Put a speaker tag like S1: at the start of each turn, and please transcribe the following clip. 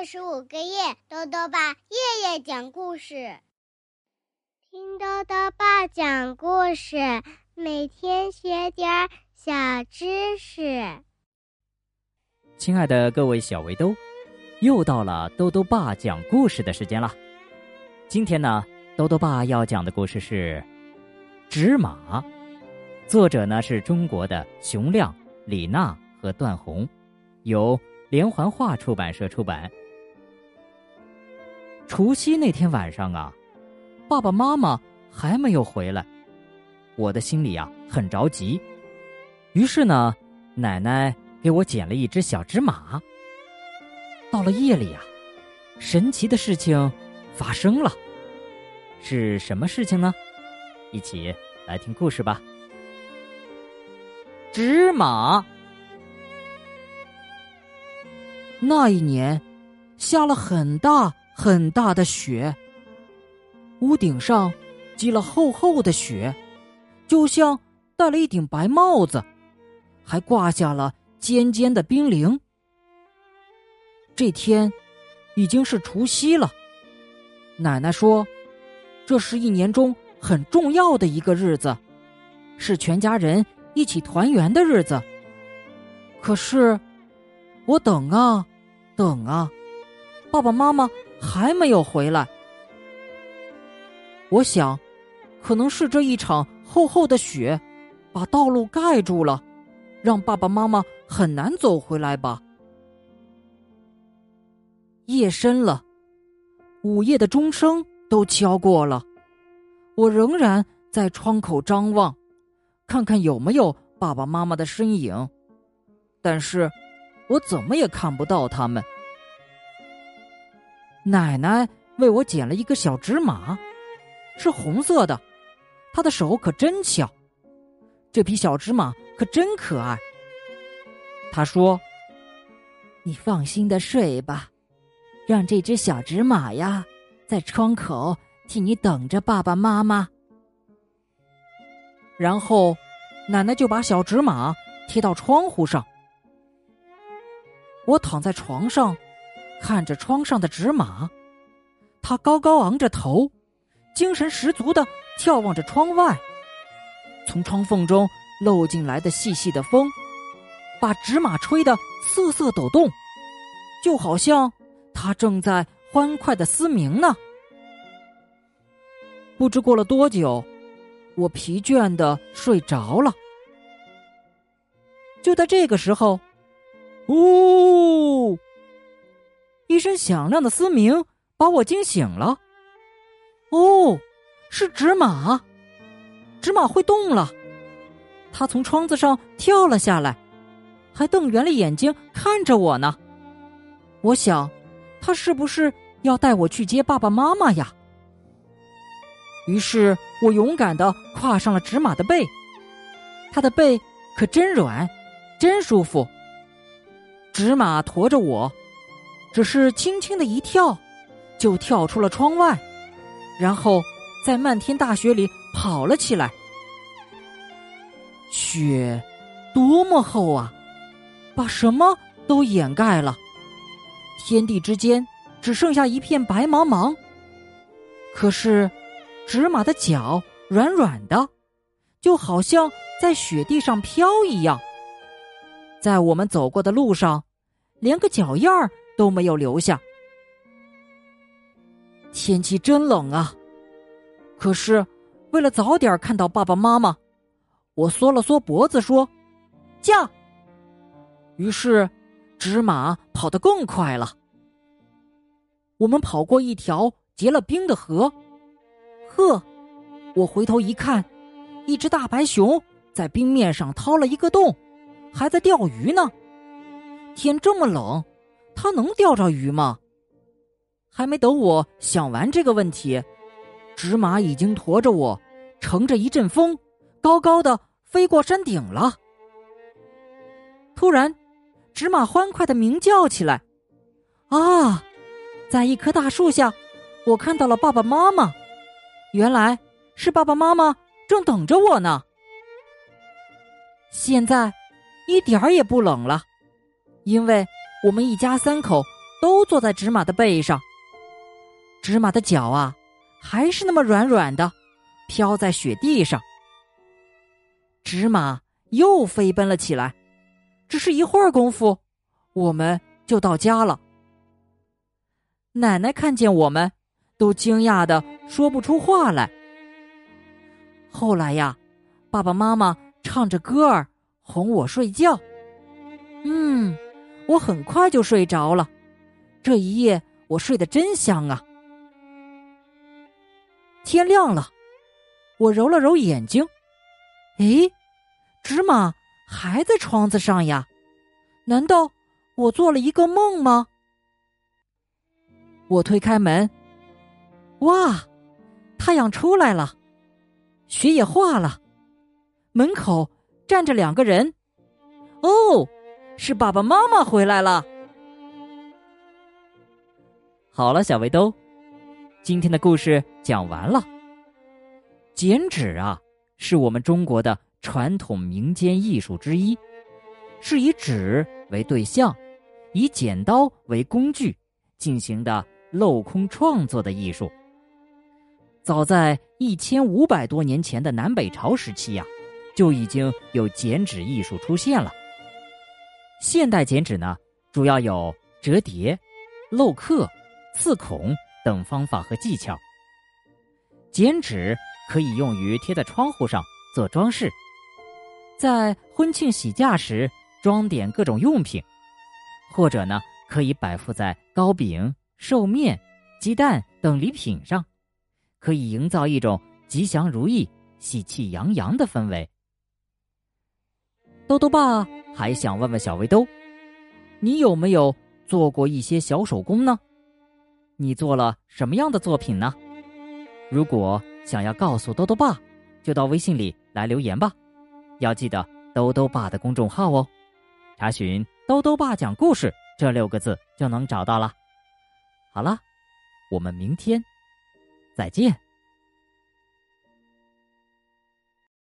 S1: 二十五个月，豆豆爸夜夜讲故事，听豆豆爸讲故事，每天学点小知识。
S2: 亲爱的各位小围兜，又到了豆豆爸讲故事的时间了。今天呢，豆豆爸要讲的故事是《纸马》，作者呢是中国的熊亮、李娜和段红，由连环画出版社出版。除夕那天晚上啊，爸爸妈妈还没有回来，我的心里啊很着急。于是呢，奶奶给我捡了一只小纸马。到了夜里啊，神奇的事情发生了。是什么事情呢？一起来听故事吧。纸马。那一年，下了很大。很大的雪，屋顶上积了厚厚的雪，就像戴了一顶白帽子，还挂下了尖尖的冰凌。这天已经是除夕了，奶奶说，这是一年中很重要的一个日子，是全家人一起团圆的日子。可是，我等啊，等啊，爸爸妈妈。还没有回来，我想，可能是这一场厚厚的雪，把道路盖住了，让爸爸妈妈很难走回来吧。夜深了，午夜的钟声都敲过了，我仍然在窗口张望，看看有没有爸爸妈妈的身影，但是，我怎么也看不到他们。奶奶为我捡了一个小纸马，是红色的，她的手可真巧。这匹小纸马可真可爱。她说：“你放心的睡吧，让这只小纸马呀，在窗口替你等着爸爸妈妈。”然后，奶奶就把小纸马贴到窗户上。我躺在床上。看着窗上的纸马，他高高昂着头，精神十足的眺望着窗外。从窗缝中漏进来的细细的风，把纸马吹得瑟瑟抖动，就好像他正在欢快的嘶鸣呢。不知过了多久，我疲倦的睡着了。就在这个时候，呜！一声响亮的嘶鸣把我惊醒了。哦，是纸马，纸马会动了。它从窗子上跳了下来，还瞪圆了眼睛看着我呢。我想，它是不是要带我去接爸爸妈妈呀？于是我勇敢的跨上了纸马的背，它的背可真软，真舒服。纸马驮着我。只是轻轻的一跳，就跳出了窗外，然后在漫天大雪里跑了起来。雪多么厚啊，把什么都掩盖了，天地之间只剩下一片白茫茫。可是，纸马的脚软软的，就好像在雪地上飘一样，在我们走过的路上，连个脚印儿。都没有留下。天气真冷啊！可是为了早点看到爸爸妈妈，我缩了缩脖子说：“驾！”于是纸马跑得更快了。我们跑过一条结了冰的河，呵，我回头一看，一只大白熊在冰面上掏了一个洞，还在钓鱼呢。天这么冷。他能钓着鱼吗？还没等我想完这个问题，纸马已经驮着我，乘着一阵风，高高的飞过山顶了。突然，纸马欢快的鸣叫起来：“啊！”在一棵大树下，我看到了爸爸妈妈。原来是爸爸妈妈正等着我呢。现在，一点儿也不冷了，因为。我们一家三口都坐在纸马的背上。纸马的脚啊，还是那么软软的，飘在雪地上。纸马又飞奔了起来，只是一会儿功夫，我们就到家了。奶奶看见我们，都惊讶的说不出话来。后来呀，爸爸妈妈唱着歌儿哄我睡觉。我很快就睡着了。这一夜我睡得真香啊！天亮了，我揉了揉眼睛，诶，芝麻还在窗子上呀？难道我做了一个梦吗？我推开门，哇，太阳出来了，雪也化了，门口站着两个人，哦，是爸爸妈妈回来了。好了，小围兜，今天的故事讲完了。剪纸啊，是我们中国的传统民间艺术之一，是以纸为对象，以剪刀为工具进行的镂空创作的艺术。早在一千五百多年前的南北朝时期呀，就已经有剪纸艺术出现了。现代剪纸呢，主要有折叠、镂刻。刺孔等方法和技巧。剪纸可以用于贴在窗户上做装饰，在婚庆喜嫁时装点各种用品，或者呢可以摆附在糕饼、寿面、鸡蛋等礼品上，可以营造一种吉祥如意、喜气洋洋的氛围。豆豆爸还想问问小围兜，你有没有做过一些小手工呢？你做了什么样的作品呢？如果想要告诉兜兜爸，就到微信里来留言吧。要记得兜兜爸的公众号哦，查询“兜兜爸讲故事”这六个字就能找到了。好了，我们明天再见。